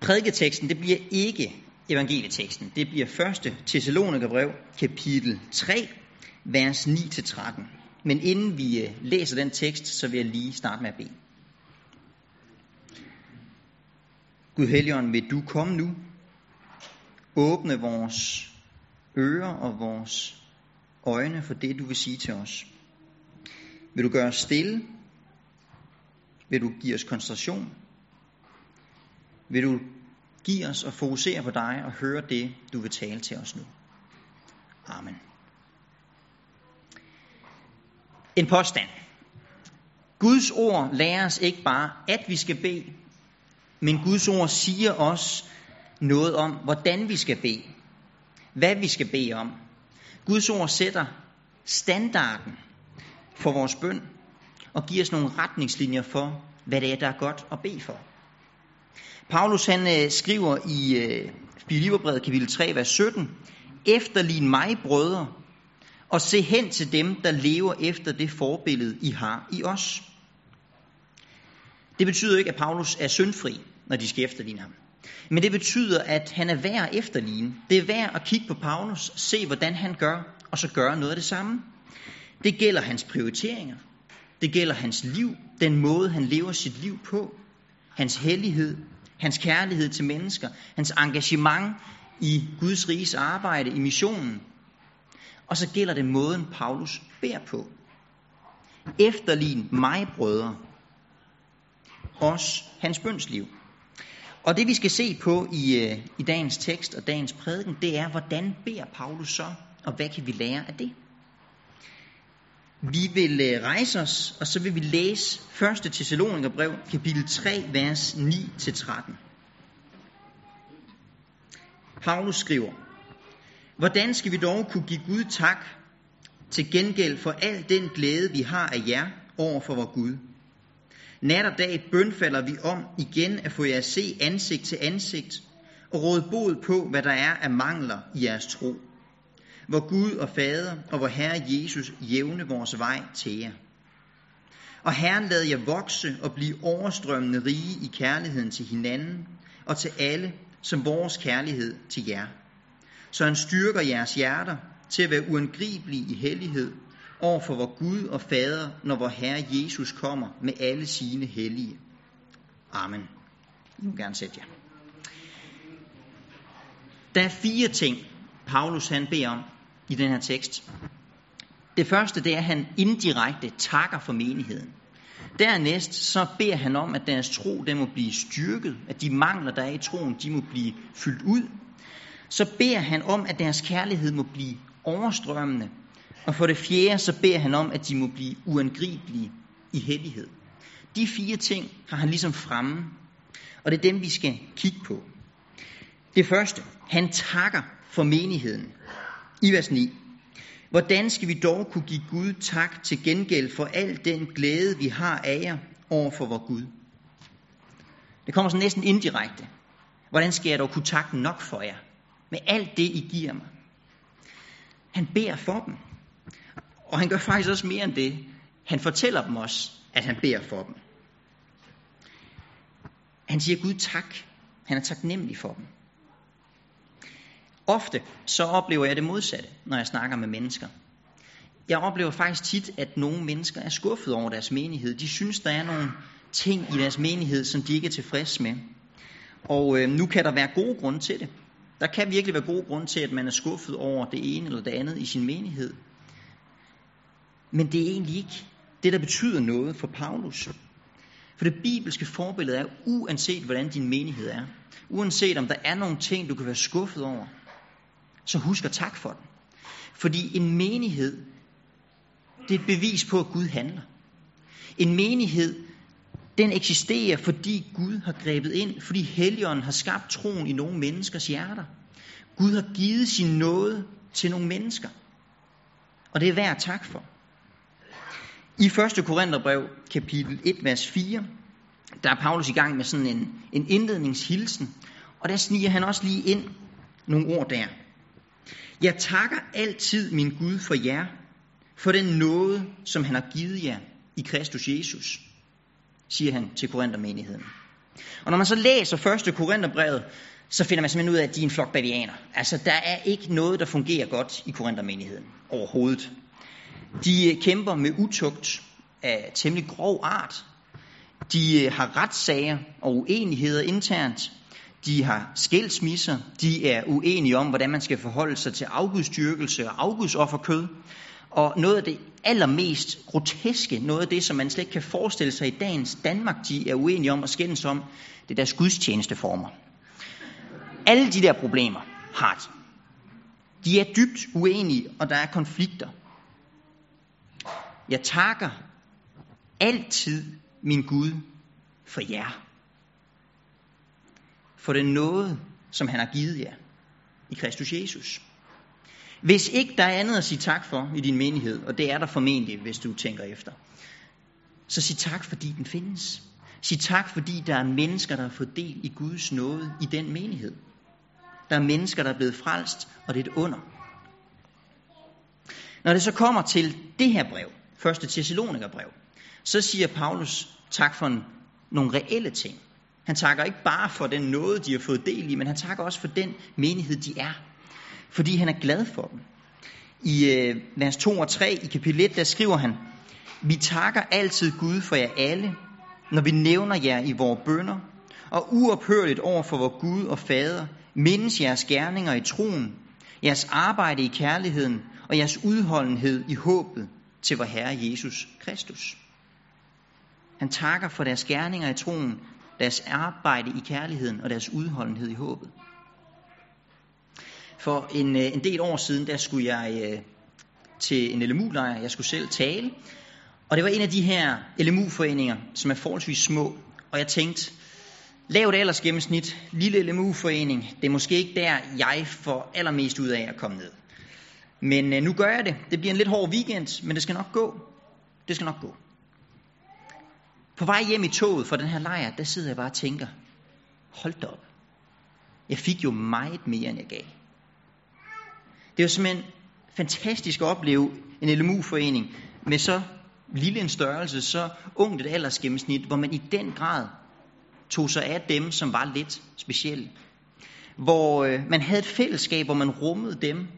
Prædiketeksten, det bliver ikke evangelieteksten. Det bliver 1. Thessalonikerbrev, kapitel 3, vers 9-13. Men inden vi øh, læser den tekst, så vil jeg lige starte med at bede. Gud Helligånd, vil du komme nu? Åbne vores ører og vores øjne for det, du vil sige til os. Vil du gøre os stille? Vil du give os koncentration? Vil du give os og fokusere på dig og høre det, du vil tale til os nu? Amen. En påstand. Guds ord lærer os ikke bare, at vi skal bede, men Guds ord siger os noget om, hvordan vi skal bede. Hvad vi skal bede om. Guds ord sætter standarden for vores bøn og giver os nogle retningslinjer for, hvad det er, der er godt at bede for. Paulus han øh, skriver i øh, Filipperbrevet kapitel 3, vers 17, Efterlign mig, brødre, og se hen til dem, der lever efter det forbillede, I har i os. Det betyder ikke, at Paulus er syndfri, når de skal efterligne ham. Men det betyder, at han er værd at efterligne. Det er værd at kigge på Paulus, se hvordan han gør, og så gøre noget af det samme. Det gælder hans prioriteringer. Det gælder hans liv, den måde han lever sit liv på. Hans hellighed, hans kærlighed til mennesker, hans engagement i Guds riges arbejde, i missionen. Og så gælder det måden, Paulus beder på. Efterlign mig, brødre. Også hans bønsliv. Og det vi skal se på i, øh, i dagens tekst og dagens prædiken, det er, hvordan beder Paulus så, og hvad kan vi lære af det? Vi vil øh, rejse os, og så vil vi læse 1. Thessalonikerbrev, kapitel 3, vers 9-13. Paulus skriver, Hvordan skal vi dog kunne give Gud tak til gengæld for al den glæde, vi har af jer over for vor Gud? Nat og dag bønfalder vi om igen at få jer at se ansigt til ansigt og råde bod på, hvad der er af mangler i jeres tro. Hvor Gud og Fader og vor Herre Jesus jævne vores vej til jer. Og Herren lad jer vokse og blive overstrømmende rige i kærligheden til hinanden og til alle, som vores kærlighed til jer. Så han styrker jeres hjerter til at være uangribelige i hellighed over for vor Gud og Fader, når vor Herre Jesus kommer med alle sine hellige. Amen. I må gerne sætte jer. Der er fire ting, Paulus han beder om i den her tekst. Det første, det er, at han indirekte takker for menigheden. Dernæst så beder han om, at deres tro den må blive styrket, at de mangler, der er i troen, de må blive fyldt ud. Så beder han om, at deres kærlighed må blive overstrømmende, og for det fjerde, så beder han om, at de må blive uangribelige i hellighed. De fire ting har han ligesom fremme, og det er dem, vi skal kigge på. Det første, han takker for menigheden. I vers 9. Hvordan skal vi dog kunne give Gud tak til gengæld for al den glæde, vi har af jer over for vor Gud? Det kommer så næsten indirekte. Hvordan skal jeg dog kunne takke nok for jer? Med alt det, I giver mig. Han beder for dem. Og han gør faktisk også mere end det. Han fortæller dem også, at han beder for dem. Han siger Gud tak. Han er taknemmelig for dem. Ofte så oplever jeg det modsatte, når jeg snakker med mennesker. Jeg oplever faktisk tit, at nogle mennesker er skuffet over deres menighed. De synes, der er nogle ting i deres menighed, som de ikke er tilfredse med. Og øh, nu kan der være gode grunde til det. Der kan virkelig være gode grunde til, at man er skuffet over det ene eller det andet i sin menighed. Men det er egentlig ikke det, der betyder noget for Paulus. For det bibelske forbillede er, uanset hvordan din menighed er, uanset om der er nogle ting, du kan være skuffet over, så husk at tak for den. Fordi en menighed, det er et bevis på, at Gud handler. En menighed, den eksisterer, fordi Gud har grebet ind, fordi Helligånden har skabt troen i nogle menneskers hjerter. Gud har givet sin nåde til nogle mennesker. Og det er værd at tak for. I 1. Korintherbrev, kapitel 1, vers 4, der er Paulus i gang med sådan en, en indledningshilsen, og der sniger han også lige ind nogle ord der. Jeg takker altid min Gud for jer, for den nåde, som han har givet jer i Kristus Jesus, siger han til Korinthermenigheden. Og når man så læser første Korintherbrevet, så finder man simpelthen ud af, at de er en flok bavianer. Altså, der er ikke noget, der fungerer godt i Korinthermenigheden overhovedet. De øh, kæmper med utugt af temmelig grov art. De øh, har retssager og uenigheder internt. De har skilsmisser, De er uenige om, hvordan man skal forholde sig til afgudstyrkelse og afgudsofferkød. Og noget af det allermest groteske, noget af det, som man slet ikke kan forestille sig i dagens Danmark, de er uenige om og skændes om, det er deres gudstjenesteformer. Alle de der problemer har de. De er dybt uenige, og der er konflikter. Jeg takker altid min Gud for jer. For den noget, som han har givet jer i Kristus Jesus. Hvis ikke der er andet at sige tak for i din menighed, og det er der formentlig, hvis du tænker efter, så sig tak, fordi den findes. Sig tak, fordi der er mennesker, der har fået del i Guds nåde i den menighed. Der er mennesker, der er blevet frelst, og det er et under. Når det så kommer til det her brev, første Thessalonikerbrev, så siger Paulus tak for en, nogle reelle ting. Han takker ikke bare for den nåde, de har fået del i, men han takker også for den menighed, de er. Fordi han er glad for dem. I øh, vers 2 og 3 i kapitel 1, der skriver han, Vi takker altid Gud for jer alle, når vi nævner jer i vores bønder, og uophørligt over for vor Gud og Fader, mindes jeres gerninger i troen, jeres arbejde i kærligheden og jeres udholdenhed i håbet til vor Herre Jesus Kristus. Han takker for deres gerninger i troen, deres arbejde i kærligheden og deres udholdenhed i håbet. For en, øh, en del år siden, der skulle jeg øh, til en LMU-lejr. Jeg skulle selv tale. Og det var en af de her LMU-foreninger, som er forholdsvis små. Og jeg tænkte, lavt aldersgennemsnit, lille LMU-forening, det er måske ikke der, jeg får allermest ud af at komme ned. Men øh, nu gør jeg det. Det bliver en lidt hård weekend, men det skal nok gå. Det skal nok gå. På vej hjem i toget fra den her lejr, der sidder jeg bare og tænker, hold da op. Jeg fik jo meget mere, end jeg gav. Det er jo simpelthen fantastisk at opleve en LMU-forening med så lille en størrelse, så ungt et aldersgennemsnit, hvor man i den grad tog sig af dem, som var lidt specielle. Hvor øh, man havde et fællesskab, hvor man rummede dem.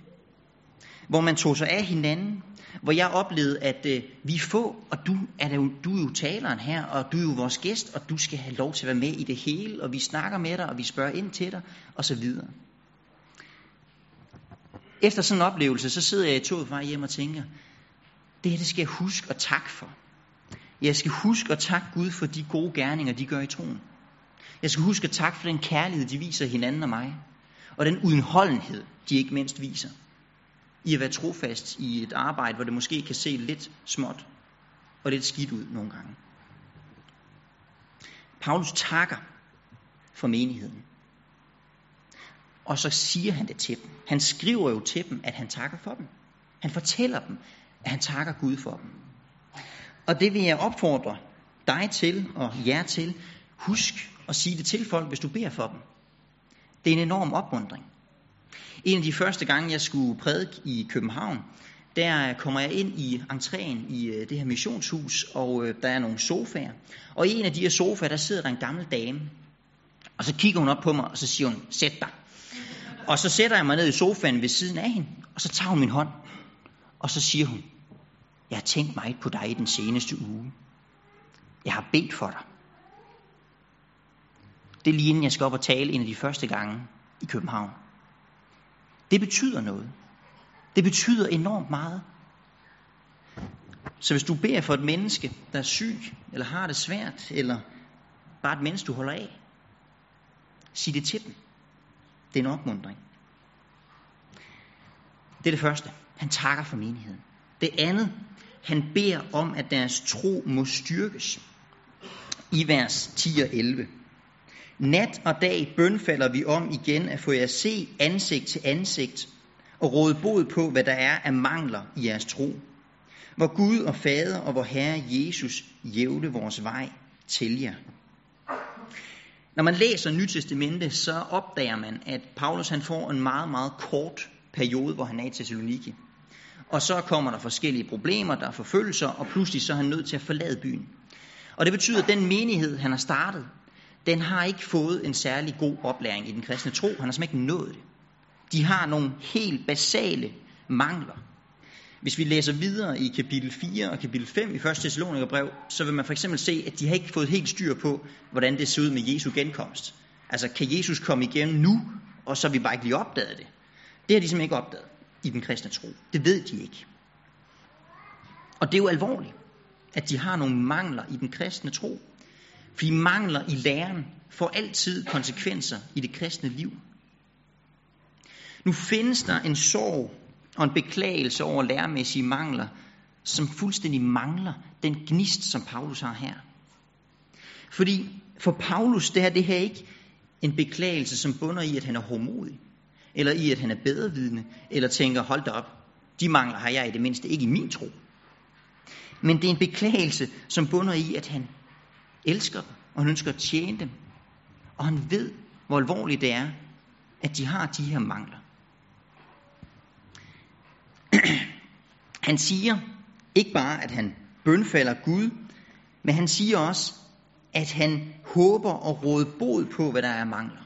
Hvor man tog sig af hinanden. Hvor jeg oplevede, at øh, vi er få, og du er, jo, du er jo taleren her, og du er jo vores gæst, og du skal have lov til at være med i det hele, og vi snakker med dig, og vi spørger ind til dig, og så videre. Efter sådan en oplevelse, så sidder jeg i toget vej hjem og tænker, det her det skal jeg huske og tak for. Jeg skal huske og takke Gud for de gode gerninger, de gør i troen. Jeg skal huske og takke for den kærlighed, de viser hinanden og mig. Og den udenholdenhed, de ikke mindst viser. I at være trofast i et arbejde, hvor det måske kan se lidt småt og lidt skidt ud nogle gange. Paulus takker for menigheden. Og så siger han det til dem. Han skriver jo til dem, at han takker for dem. Han fortæller dem, at han takker Gud for dem. Og det vil jeg opfordre dig til og jer til. Husk at sige det til folk, hvis du beder for dem. Det er en enorm opmundring. En af de første gange, jeg skulle prædike i København, der kommer jeg ind i entréen i øh, det her missionshus, og øh, der er nogle sofaer. Og i en af de her sofaer, der sidder der en gammel dame. Og så kigger hun op på mig, og så siger hun, sæt dig. Og så sætter jeg mig ned i sofaen ved siden af hende, og så tager hun min hånd. Og så siger hun, jeg har tænkt meget på dig i den seneste uge. Jeg har bedt for dig. Det er lige inden jeg skal op og tale en af de første gange i København. Det betyder noget. Det betyder enormt meget. Så hvis du beder for et menneske, der er syg, eller har det svært, eller bare et menneske, du holder af, sig det til dem. Det er en opmundring. Det er det første. Han takker for menigheden. Det andet, han beder om, at deres tro må styrkes. I vers 10 og 11. Nat og dag bønfalder vi om igen at få jer se ansigt til ansigt og råde bod på, hvad der er af mangler i jeres tro. Hvor Gud og Fader og vor Herre Jesus jævle vores vej til jer. Når man læser Nytestamentet, så opdager man, at Paulus han får en meget, meget kort periode, hvor han er i Thessaloniki. Og så kommer der forskellige problemer, der er forfølgelser, og pludselig så er han nødt til at forlade byen. Og det betyder, at den menighed, han har startet, den har ikke fået en særlig god oplæring i den kristne tro. Han har simpelthen ikke nået det. De har nogle helt basale mangler. Hvis vi læser videre i kapitel 4 og kapitel 5 i 1. Thessalonikerbrev, så vil man for eksempel se, at de har ikke fået helt styr på, hvordan det ser ud med Jesu genkomst. Altså, kan Jesus komme igen nu, og så har vi bare ikke lige opdaget det? Det har de simpelthen ikke opdaget i den kristne tro. Det ved de ikke. Og det er jo alvorligt, at de har nogle mangler i den kristne tro. Fordi mangler i læren får altid konsekvenser i det kristne liv. Nu findes der en sorg og en beklagelse over læremæssige mangler, som fuldstændig mangler den gnist, som Paulus har her. Fordi for Paulus, det er det her ikke en beklagelse, som bunder i, at han er hårdmodig, eller i, at han er bedrevidende, eller tænker, hold da op, de mangler har jeg i det mindste ikke i min tro. Men det er en beklagelse, som bunder i, at han elsker dem, og han ønsker at tjene dem. Og han ved, hvor alvorligt det er, at de har de her mangler. han siger ikke bare, at han bønfalder Gud, men han siger også, at han håber at råde bod på, hvad der er mangler.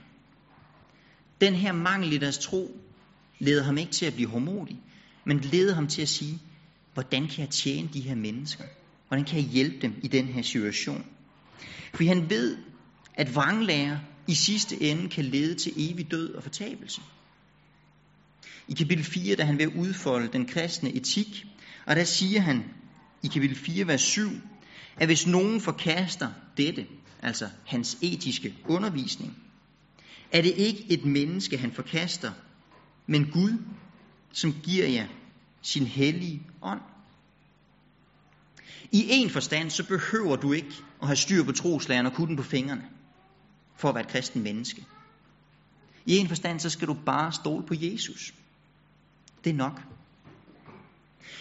Den her mangel i deres tro leder ham ikke til at blive hormodig, men leder ham til at sige, hvordan kan jeg tjene de her mennesker? Hvordan kan jeg hjælpe dem i den her situation? For han ved, at vranglærer i sidste ende kan lede til evig død og fortabelse. I kapitel 4, da han vil udfolde den kristne etik, og der siger han i kapitel 4, vers 7, at hvis nogen forkaster dette, altså hans etiske undervisning, er det ikke et menneske, han forkaster, men Gud, som giver jer sin hellige ånd. I en forstand, så behøver du ikke at have styr på troslæren og kutten på fingrene, for at være et kristen menneske. I en forstand, så skal du bare stole på Jesus. Det er nok.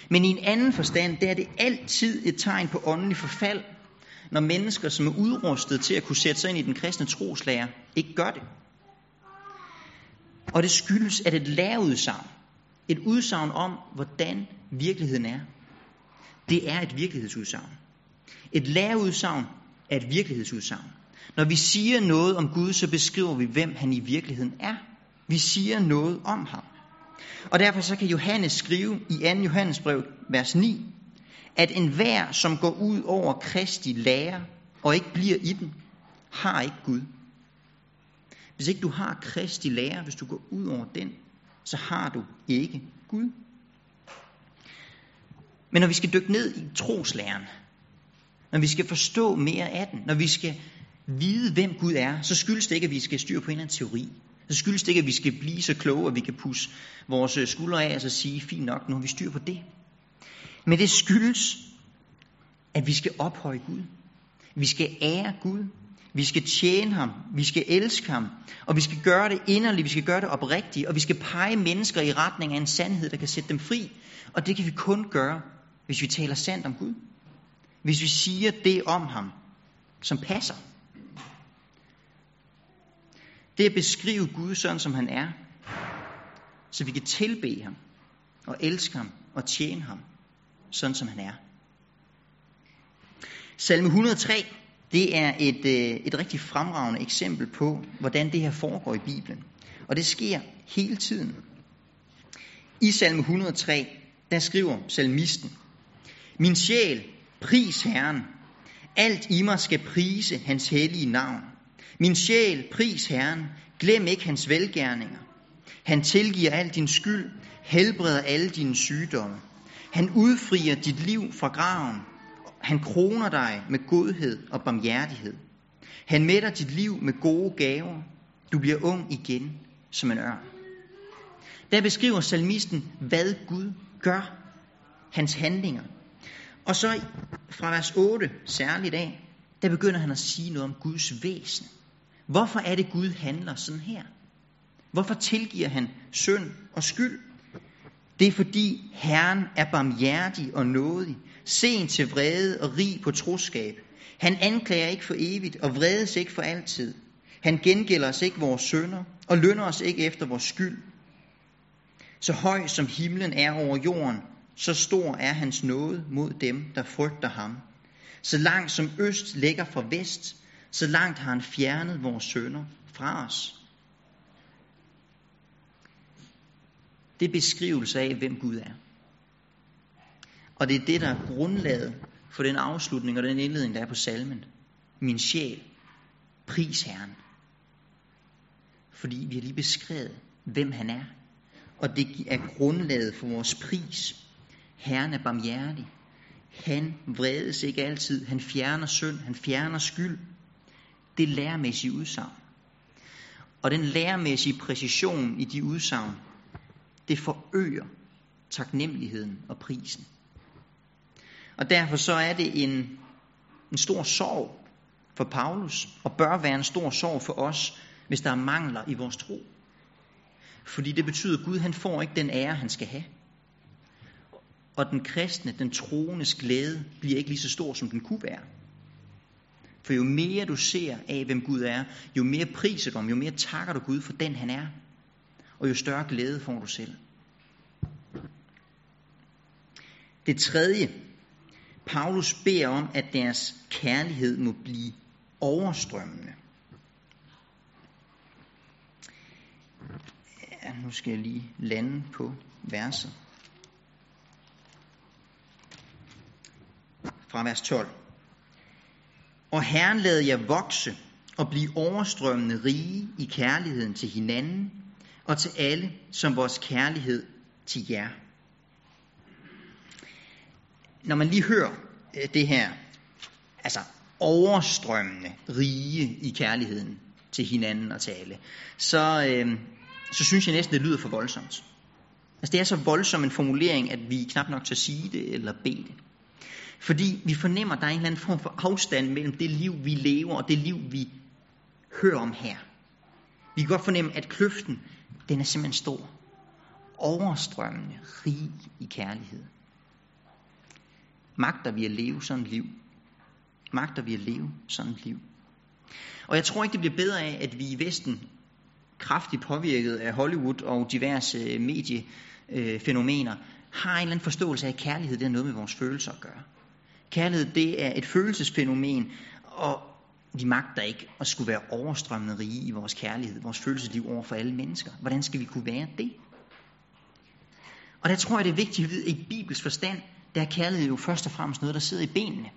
Men i en anden forstand, der er det altid et tegn på åndelig forfald, når mennesker, som er udrustet til at kunne sætte sig ind i den kristne troslære, ikke gør det. Og det skyldes, at et lærerudsagn, et udsagn om, hvordan virkeligheden er, det er et virkelighedsudsagn. Et læreudsagn er et virkelighedsudsagn. Når vi siger noget om Gud, så beskriver vi, hvem han i virkeligheden er. Vi siger noget om ham. Og derfor så kan Johannes skrive i 2. Johannes brev, vers 9, at enhver, som går ud over Kristi lære og ikke bliver i den, har ikke Gud. Hvis ikke du har Kristi lære, hvis du går ud over den, så har du ikke Gud. Men når vi skal dykke ned i troslæren, når vi skal forstå mere af den, når vi skal vide, hvem Gud er, så skyldes det ikke, at vi skal styre på en eller anden teori. Så skyldes det ikke, at vi skal blive så kloge, at vi kan pusse vores øh, skuldre af og så sige, fint nok, nu har vi styr på det. Men det skyldes, at vi skal ophøje Gud. Vi skal ære Gud. Vi skal tjene ham. Vi skal elske ham. Og vi skal gøre det inderligt. Vi skal gøre det oprigtigt. Og vi skal pege mennesker i retning af en sandhed, der kan sætte dem fri. Og det kan vi kun gøre, hvis vi taler sandt om Gud. Hvis vi siger det om ham, som passer. Det at beskrive Gud sådan, som han er, så vi kan tilbe ham, og elske ham, og tjene ham, sådan som han er. Salme 103, det er et, øh, et rigtig fremragende eksempel på, hvordan det her foregår i Bibelen. Og det sker hele tiden. I salme 103, der skriver salmisten, min sjæl, pris Herren. Alt i mig skal prise hans hellige navn. Min sjæl, pris Herren. Glem ikke hans velgærninger. Han tilgiver al din skyld, helbreder alle dine sygdomme. Han udfrier dit liv fra graven. Han kroner dig med godhed og barmhjertighed. Han mætter dit liv med gode gaver. Du bliver ung igen som en ørn. Der beskriver salmisten, hvad Gud gør. Hans handlinger. Og så fra vers 8 særligt af, der begynder han at sige noget om Guds væsen. Hvorfor er det Gud handler sådan her? Hvorfor tilgiver han synd og skyld? Det er fordi Herren er barmhjertig og nådig, sen til vrede og rig på troskab. Han anklager ikke for evigt og vredes ikke for altid. Han gengælder os ikke vores sønder og lønner os ikke efter vores skyld. Så høj som himlen er over jorden, så stor er hans nåde mod dem, der frygter ham. Så langt som øst ligger fra vest, Så langt har han fjernet vores sønder fra os. Det er beskrivelse af, hvem Gud er. Og det er det, der er grundlaget for den afslutning og den indledning, der er på salmen. Min sjæl, pris Herren. Fordi vi har lige beskrevet, hvem han er. Og det er grundlaget for vores pris. Herren er barmhjertig. Han vredes ikke altid. Han fjerner synd. Han fjerner skyld. Det er læremæssige udsagn. Og den læremæssige præcision i de udsagn, det forøger taknemmeligheden og prisen. Og derfor så er det en, en stor sorg for Paulus, og bør være en stor sorg for os, hvis der er mangler i vores tro. Fordi det betyder, at Gud han får ikke den ære, han skal have. Og den kristne, den troendes glæde, bliver ikke lige så stor, som den kunne være. For jo mere du ser af, hvem Gud er, jo mere priser du ham, jo mere takker du Gud for den, han er. Og jo større glæde får du selv. Det tredje, Paulus beder om, at deres kærlighed må blive overstrømmende. Ja, nu skal jeg lige lande på verset. Fra vers 12. Og Herren lad jer vokse og blive overstrømmende rige i kærligheden til hinanden og til alle, som vores kærlighed til jer. Når man lige hører øh, det her, altså overstrømmende rige i kærligheden til hinanden og til alle, så, øh, så synes jeg næsten, det lyder for voldsomt. Altså det er så voldsom en formulering, at vi knap nok til at sige det eller bede det. Fordi vi fornemmer, at der er en eller anden form for afstand mellem det liv, vi lever, og det liv, vi hører om her. Vi kan godt fornemme, at kløften, den er simpelthen stor. Overstrømmende, rig i kærlighed. Magter vi at leve sådan et liv? Magter vi at leve sådan et liv? Og jeg tror ikke, det bliver bedre af, at vi i Vesten, kraftigt påvirket af Hollywood og diverse eh, mediefænomener, har en eller anden forståelse af, at kærlighed det har noget med vores følelser at gøre. Kærlighed, det er et følelsesfænomen, og vi magter ikke at skulle være overstrømmende rige i vores kærlighed, vores følelsesliv over for alle mennesker. Hvordan skal vi kunne være det? Og der tror jeg, det er vigtigt at vide, at i Bibels forstand, der er kærlighed jo først og fremmest noget, der sidder i benene.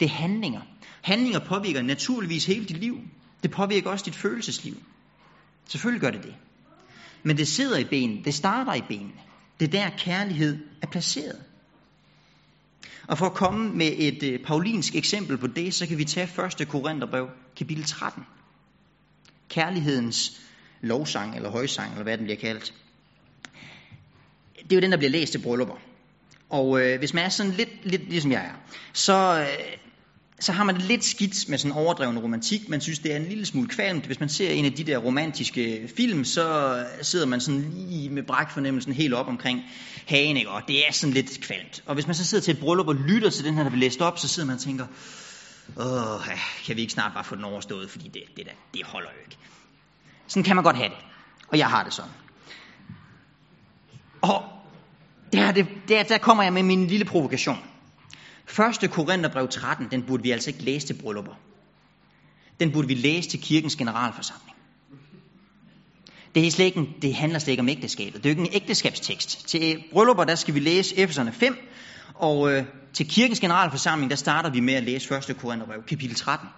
Det er handlinger. Handlinger påvirker naturligvis hele dit liv. Det påvirker også dit følelsesliv. Selvfølgelig gør det det. Men det sidder i benene. Det starter i benene. Det er der kærlighed er placeret. Og for at komme med et øh, paulinsk eksempel på det, så kan vi tage 1. Korintherbrev, kapitel 13. Kærlighedens lovsang, eller højsang, eller hvad den bliver kaldt. Det er jo den, der bliver læst til bryllupper. Og øh, hvis man er sådan lidt, lidt ligesom jeg er, så, øh, så har man det lidt skidt med sådan overdreven romantik. Man synes, det er en lille smule kvalmt. Hvis man ser en af de der romantiske film, så sidder man sådan lige med brækfornemmelsen helt op omkring hagen, ikke? og det er sådan lidt kvalmt. Og hvis man så sidder til et bryllup og lytter til den her, der bliver læst op, så sidder man og tænker, åh, kan vi ikke snart bare få den overstået, fordi det, det, der, det holder jo ikke. Sådan kan man godt have det. Og jeg har det sådan. Og der, det, der, der kommer jeg med min lille provokation. Første Korintherbrev 13, den burde vi altså ikke læse til bryllupper. Den burde vi læse til kirkens generalforsamling. Det, er slet ikke det handler slet ikke om ægteskabet. Det er jo ikke en ægteskabstekst. Til bryllupper, der skal vi læse Efeserne 5, og øh, til kirkens generalforsamling, der starter vi med at læse 1. Korintherbrev, kapitel 13.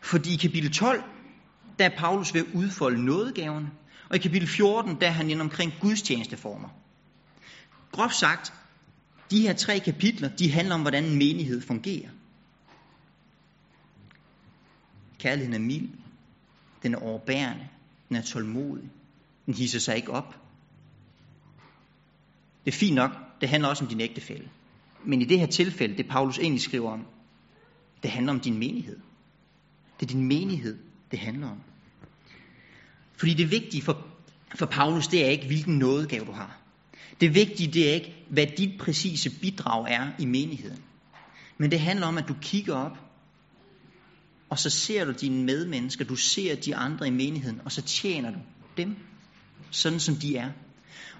Fordi i kapitel 12, der er Paulus ved at udfolde nådegaverne, og i kapitel 14, der er han inde omkring gudstjenesteformer. Groft sagt, de her tre kapitler, de handler om, hvordan en menighed fungerer. Kærligheden er mild, den er overbærende, den er tålmodig, den hisser sig ikke op. Det er fint nok, det handler også om din ægtefælle. Men i det her tilfælde, det Paulus egentlig skriver om, det handler om din menighed. Det er din menighed, det handler om. Fordi det vigtige for, for Paulus, det er ikke, hvilken nådegave du har. Det vigtige det er ikke, hvad dit præcise bidrag er i menigheden. Men det handler om, at du kigger op, og så ser du dine medmennesker, du ser de andre i menigheden, og så tjener du dem, sådan som de er.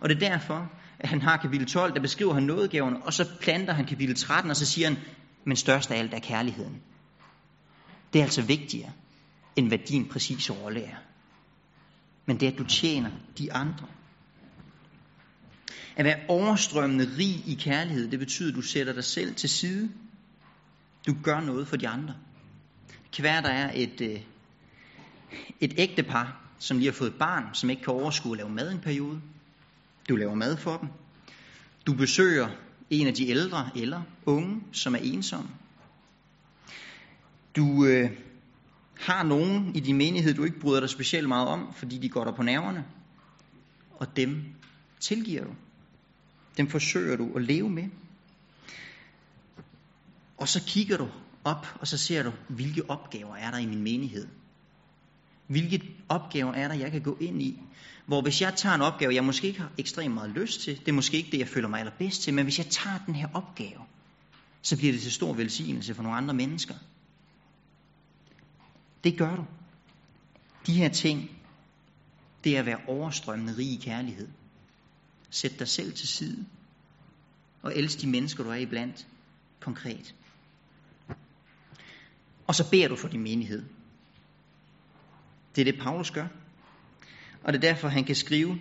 Og det er derfor, at han har kapitel 12, der beskriver han nådegaverne, og så planter han kapitel 13, og så siger han, men størst af alt er kærligheden. Det er altså vigtigere, end hvad din præcise rolle er. Men det er, at du tjener de andre. At være overstrømmende rig i kærlighed, det betyder, at du sætter dig selv til side. Du gør noget for de andre. Det kan være, der er et, øh, et et ægtepar, som lige har fået et barn, som ikke kan overskue at lave mad en periode. Du laver mad for dem. Du besøger en af de ældre eller unge, som er ensomme. Du øh, har nogen i din menighed, du ikke bryder dig specielt meget om, fordi de går der på nerverne. Og dem tilgiver du. Dem forsøger du at leve med. Og så kigger du op, og så ser du, hvilke opgaver er der i min menighed. Hvilke opgaver er der, jeg kan gå ind i? Hvor hvis jeg tager en opgave, jeg måske ikke har ekstremt meget lyst til, det er måske ikke det, jeg føler mig allerbedst til, men hvis jeg tager den her opgave, så bliver det til stor velsignelse for nogle andre mennesker. Det gør du. De her ting, det er at være overstrømmende rig i kærlighed. Sæt dig selv til side. Og elsk de mennesker, du er iblandt, konkret. Og så beder du for din menighed. Det er det, Paulus gør. Og det er derfor, han kan skrive,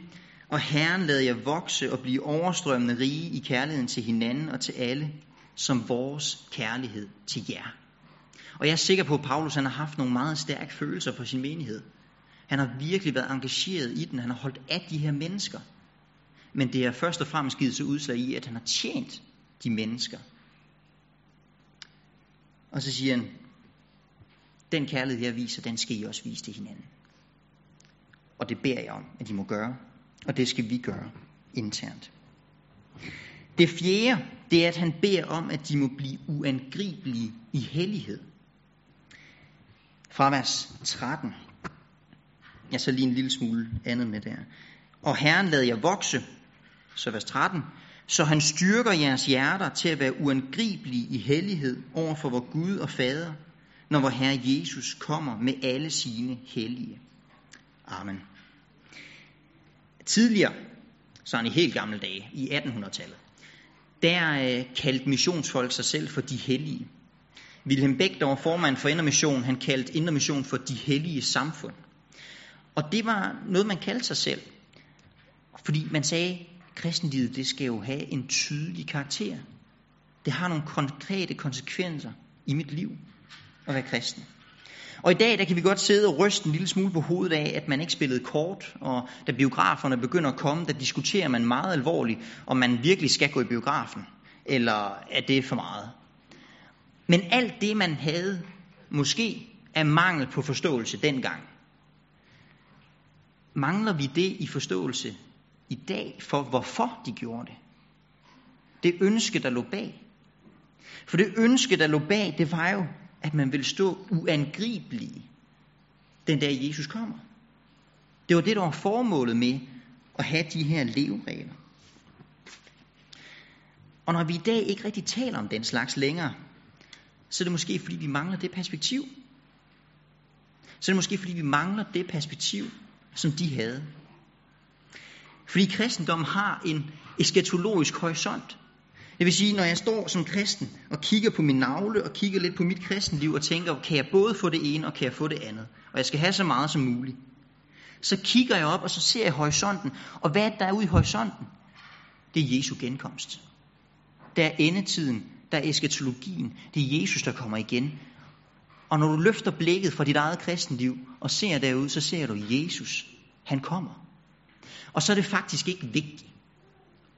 og Herren lader jer vokse og blive overstrømmende rige i kærligheden til hinanden og til alle, som vores kærlighed til jer. Og jeg er sikker på, at Paulus han har haft nogle meget stærke følelser for sin menighed. Han har virkelig været engageret i den. Han har holdt af de her mennesker. Men det er først og fremmest givet sig udslag i, at han har tjent de mennesker. Og så siger han, den kærlighed, jeg viser, den skal I også vise til hinanden. Og det beder jeg om, at I må gøre. Og det skal vi gøre internt. Det fjerde, det er, at han beder om, at de må blive uangribelige i hellighed. Fra vers 13. Jeg så lige en lille smule andet med der. Og Herren lader jer vokse, så vers 13, så han styrker jeres hjerter til at være uangribelige i hellighed over for vor Gud og Fader, når vor Herre Jesus kommer med alle sine hellige. Amen. Tidligere, så i helt gamle dage, i 1800-tallet, der øh, kaldte missionsfolk sig selv for de hellige. Wilhelm Beck, der var formand for Indermission, han kaldte Indermission for de hellige samfund. Og det var noget, man kaldte sig selv. Fordi man sagde, kristenlivet det skal jo have en tydelig karakter. Det har nogle konkrete konsekvenser i mit liv at være kristen. Og i dag der kan vi godt sidde og ryste en lille smule på hovedet af, at man ikke spillede kort, og da biograferne begynder at komme, der diskuterer man meget alvorligt, om man virkelig skal gå i biografen, eller er det for meget. Men alt det, man havde, måske er mangel på forståelse dengang. Mangler vi det i forståelse i dag for, hvorfor de gjorde det? Det ønske, der lå bag. For det ønske, der lå bag, det var jo, at man ville stå uangribelig den dag Jesus kommer. Det var det, der var formålet med at have de her leveregler. Og når vi i dag ikke rigtig taler om den slags længere, så er det måske fordi vi mangler det perspektiv. Så er det måske fordi vi mangler det perspektiv, som de havde. Fordi kristendommen har en eskatologisk horisont. Det vil sige, når jeg står som kristen og kigger på min navle og kigger lidt på mit kristenliv og tænker, kan jeg både få det ene og kan jeg få det andet? Og jeg skal have så meget som muligt. Så kigger jeg op, og så ser jeg horisonten. Og hvad der er ude i horisonten? Det er Jesu genkomst. Der er endetiden, der er eskatologien. Det er Jesus, der kommer igen. Og når du løfter blikket fra dit eget kristenliv og ser derud, så ser du Jesus. Han kommer. Og så er det faktisk ikke vigtigt,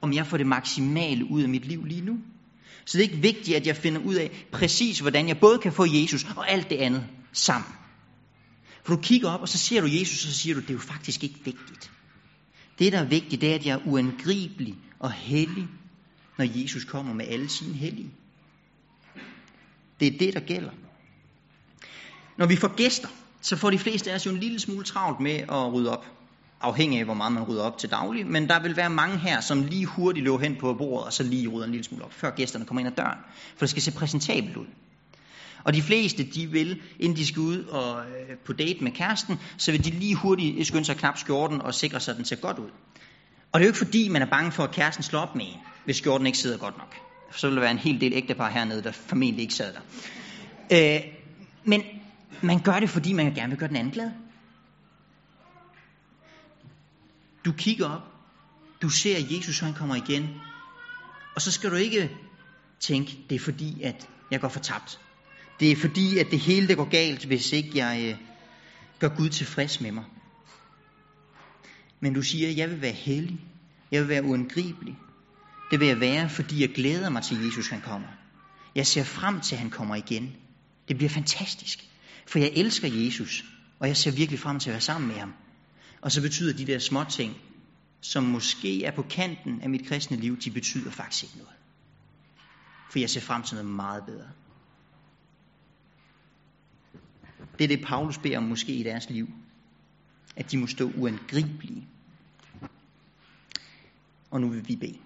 om jeg får det maksimale ud af mit liv lige nu. Så det er ikke vigtigt, at jeg finder ud af præcis, hvordan jeg både kan få Jesus og alt det andet sammen. For du kigger op, og så ser du Jesus, og så siger du, det er jo faktisk ikke vigtigt. Det, der er vigtigt, det er, at jeg er uangribelig og hellig, når Jesus kommer med alle sine hellige. Det er det, der gælder. Når vi får gæster, så får de fleste af os jo en lille smule travlt med at rydde op afhængig af, hvor meget man rydder op til daglig, men der vil være mange her, som lige hurtigt løber hen på bordet, og så lige rydder en lille smule op, før gæsterne kommer ind ad døren. For det skal se præsentabelt ud. Og de fleste, de vil, inden de skal ud og øh, på date med kæresten, så vil de lige hurtigt skynde sig knap skjorten og sikre sig, at den ser godt ud. Og det er jo ikke fordi, man er bange for, at kæresten slår op med en, hvis skjorten ikke sidder godt nok. For så vil der være en hel del ægtepar hernede, der formentlig ikke sad der. Øh, men Man gør det, fordi man gerne vil gøre den anden glad. Du kigger op, du ser, at Jesus han kommer igen, og så skal du ikke tænke, det er fordi, at jeg går fortabt. Det er fordi, at det hele det går galt, hvis ikke jeg øh, gør Gud tilfreds med mig. Men du siger, jeg vil være hellig. Jeg vil være uangribelig. Det vil jeg være, fordi jeg glæder mig til, Jesus han kommer. Jeg ser frem til, at han kommer igen. Det bliver fantastisk. For jeg elsker Jesus, og jeg ser virkelig frem til at være sammen med ham. Og så betyder de der små ting, som måske er på kanten af mit kristne liv, de betyder faktisk ikke noget. For jeg ser frem til noget meget bedre. Det er det, Paulus beder om måske i deres liv. At de må stå uangribelige. Og nu vil vi bede.